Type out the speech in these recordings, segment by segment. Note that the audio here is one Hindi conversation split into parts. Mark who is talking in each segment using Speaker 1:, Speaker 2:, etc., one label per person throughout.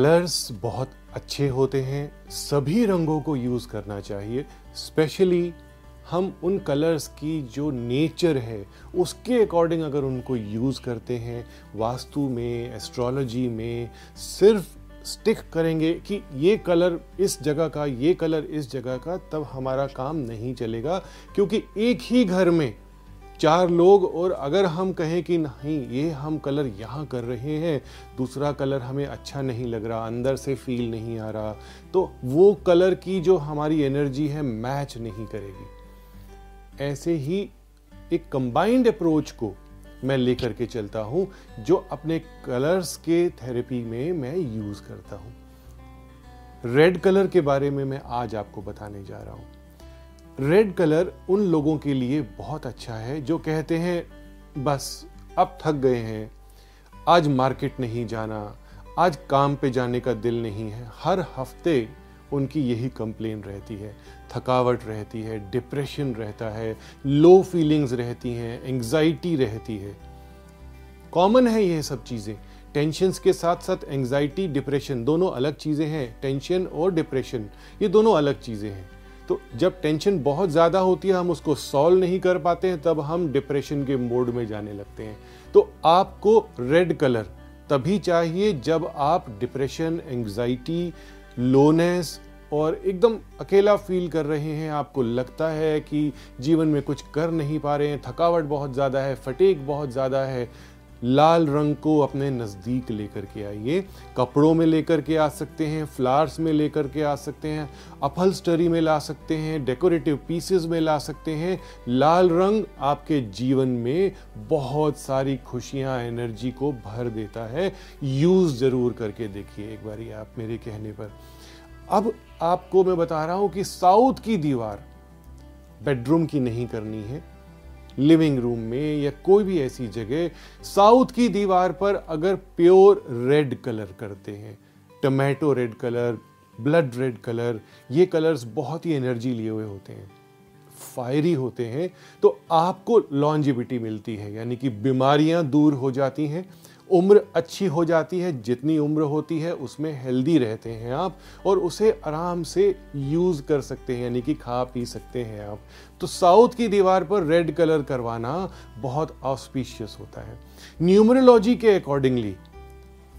Speaker 1: कलर्स बहुत अच्छे होते हैं। सभी रंगों को यूज़ करना चाहिए। स्पेशली हम उन कलर्स की जो नेचर है, उसके अकॉर्डिंग अगर उनको यूज़ करते हैं, वास्तु में एस्ट्रोलॉजी में, सिर्फ़ स्टिक करेंगे कि ये कलर इस जगह का, ये कलर इस जगह का, तब हमारा काम नहीं चलेगा। क्योंकि एक ही घर में चार लोग और अगर हम कहें कि नहीं, ये हम कलर यहाँ कर रहे हैं, दूसरा कलर हमें अच्छा नहीं लग रहा, अंदर से फील नहीं आ रहा तो वो कलर की जो हमारी एनर्जी है मैच नहीं करेगी। ऐसे ही एक कंबाइंड अप्रोच को मैं लेकर के चलता हूँ, जो अपने कलर्स के थेरेपी में मैं यूज़ करता हूँ। रेड कलर के बारे में मैं आज आपको बताने जा रहा हूँ। रेड कलर उन लोगों के लिए बहुत अच्छा है जो कहते हैं, बस, अब थक गए हैं। आज मार्केट नहीं जाना, आज काम पे जाने का दिल नहीं है। हर हफ़्ते उनकी यही कंप्लेन रहती है। थकावट रहती है डिप्रेशन रहता है लो फीलिंग्स रहती हैं एंजाइटी रहती है। कॉमन है ये सब चीज़ें। टेंशन्स के साथ साथ एंजाइटी डिप्रेशन दोनों अलग चीज़ें हैं। टेंशन और डिप्रेशन ये दोनों अलग चीज़ें हैं। तो जब टेंशन बहुत ज़्यादा होती है, हम उसको सॉल्व नहीं कर पाते हैं, तब हम डिप्रेशन के मोड में जाने लगते हैं। तो आपको रेड कलर तभी चाहिए जब आप डिप्रेशन एंग्जाइटी लोनेस और एकदम अकेला फील कर रहे हैं। आपको लगता है कि जीवन में कुछ कर नहीं पा रहे हैं, थकावट बहुत ज़्यादा है फटेक बहुत ज़्यादा है लाल रंग को अपने नज़दीक लेकर के आइए। कपड़ों में लेकर के आ सकते हैं, फ्लावर्स में लेकर के आ सकते हैं अपल स्टरी में ला सकते हैं, डेकोरेटिव पीसेस में ला सकते हैं। लाल रंग आपके जीवन में बहुत सारी खुशियाँ, एनर्जी को भर देता है। यूज़ ज़रूर करके देखिए एक बारी आप मेरे कहने पर। अब आपको मैं बता रहा हूँ कि साउथ की दीवार बेडरूम की नहीं करनी है। लिविंग रूम में या कोई भी ऐसी जगह, साउथ की दीवार पर अगर प्योर रेड कलर करते हैं, tomato red colour, blood red colour, ये कलर्स बहुत ही एनर्जी लिए हुए होते हैं, फायरी होते हैं तो आपको लॉन्जिबिटी मिलती है, यानी कि बीमारियाँ दूर हो जाती हैं उम्र अच्छी हो जाती है, जितनी उम्र होती है, उसमें हेल्दी रहते हैं आप और उसे आराम से यूज़ कर सकते हैं, यानी कि खा पी सकते हैं आप। तो साउथ की दीवार पर रेड कलर करवाना बहुत ऑस्पिशियस होता है। न्यूमरोलॉजी के अकॉर्डिंगली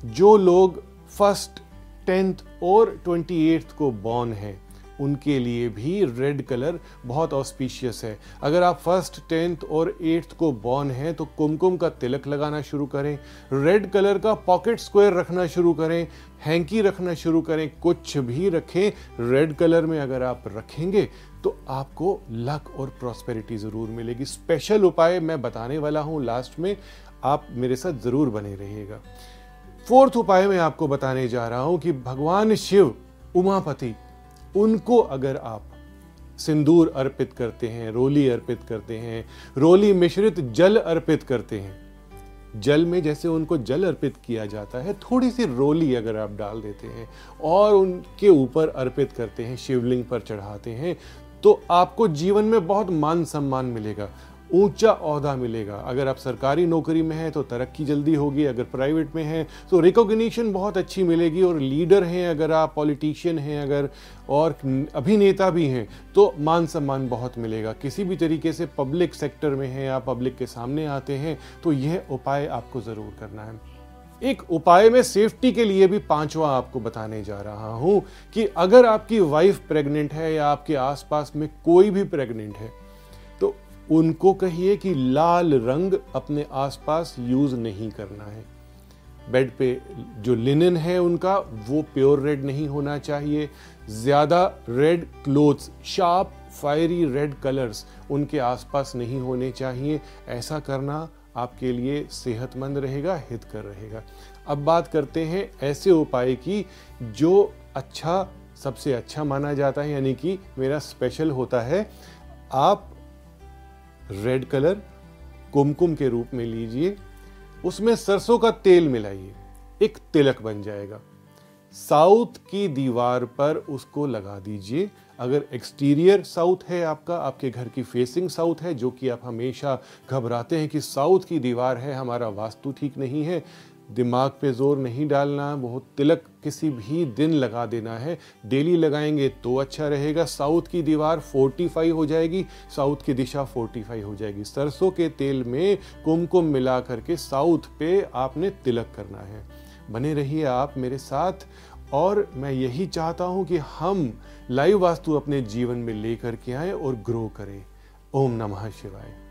Speaker 1: जो लोग फ़र्स्ट टेंथ और ट्वेंटी को बॉर्न हैं उनके लिए भी रेड कलर बहुत ऑस्पिशियस है। अगर आप फ़र्स्ट टेंथ और एट्थ को बॉर्न हैं तो कुमकुम का तिलक लगाना शुरू करें रेड कलर का पॉकेट स्क्वायर रखना शुरू करें हैंकी रखना शुरू करें, कुछ भी रखें रेड कलर में अगर आप रखेंगे तो आपको लक और प्रॉस्पेरिटी ज़रूर मिलेगी। स्पेशल उपाय मैं बताने वाला हूँ लास्ट में आप मेरे साथ ज़रूर बने रहिएगा। फोर्थ उपाय मैं आपको बताने जा रहा हूँ कि भगवान शिव, उमापति उनको अगर आप सिंदूर अर्पित करते हैं, रोली अर्पित करते हैं, रोली मिश्रित जल अर्पित करते हैं, जल में जैसे उनको जल अर्पित किया जाता है थोड़ी सी रोली अगर आप डाल देते हैं और उनके ऊपर अर्पित करते हैं, शिवलिंग पर चढ़ाते हैं तो आपको जीवन में बहुत मान सम्मान मिलेगा। ऊँचा अहदा मिलेगा। अगर आप सरकारी नौकरी में हैं तो तरक्की जल्दी होगी। अगर प्राइवेट में हैं तो रिकॉग्निशन बहुत अच्छी मिलेगी। और लीडर हैं अगर आप पॉलिटिशियन हैं अगर, और अभिनेता भी हैं तो मान सम्मान बहुत मिलेगा। किसी भी तरीके से पब्लिक सेक्टर में हैं, आप पब्लिक के सामने आते हैं तो यह उपाय आपको ज़रूर करना है। एक उपाय में सेफ्टी के लिए भी पांचवा आपको बताने जा रहा हूँ कि अगर आपकी वाइफ प्रेग्नेंट है या आपके आसपास में कोई भी प्रेग्नेंट है उनको कहिए कि लाल रंग अपने आसपास यूज़ नहीं करना है। बेड पे जो लिनन है उनका, वो प्योर रेड नहीं होना चाहिए। ज़्यादा red clothes, sharp, fiery red colours उनके आसपास नहीं होने चाहिए। ऐसा करना आपके लिए सेहतमंद रहेगा हित कर रहेगा। अब बात करते हैं ऐसे उपाय की जो अच्छा सबसे अच्छा माना जाता है, यानी कि मेरा स्पेशल होता है। आप रेड कलर कुमकुम के रूप में लीजिए, उसमें सरसों का तेल मिलाइए, एक तिलक बन जाएगा। साउथ की दीवार पर उसको लगा दीजिए। अगर एक्सटीरियर साउथ है आपका, आपके घर की फेसिंग साउथ है, जो कि आप हमेशा घबराते हैं कि साउथ की दीवार है, हमारा वास्तु ठीक नहीं है दिमाग पे ज़ोर नहीं डालना, बहुत तिलक किसी भी दिन लगा देना है। डेली लगाएँगे तो अच्छा रहेगा। साउथ की दीवार फोर्टिफाई हो जाएगी, साउथ की दिशा फोर्टिफाई हो जाएगी। सरसों के तेल में कुमकुम मिला करके साउथ पे आपने तिलक करना है। बने रहिए आप मेरे साथ, और मैं यही चाहता हूँ कि हम लाइव वास्तु अपने जीवन में लेकर के आए और ग्रो करें। ओम नमः शिवाय।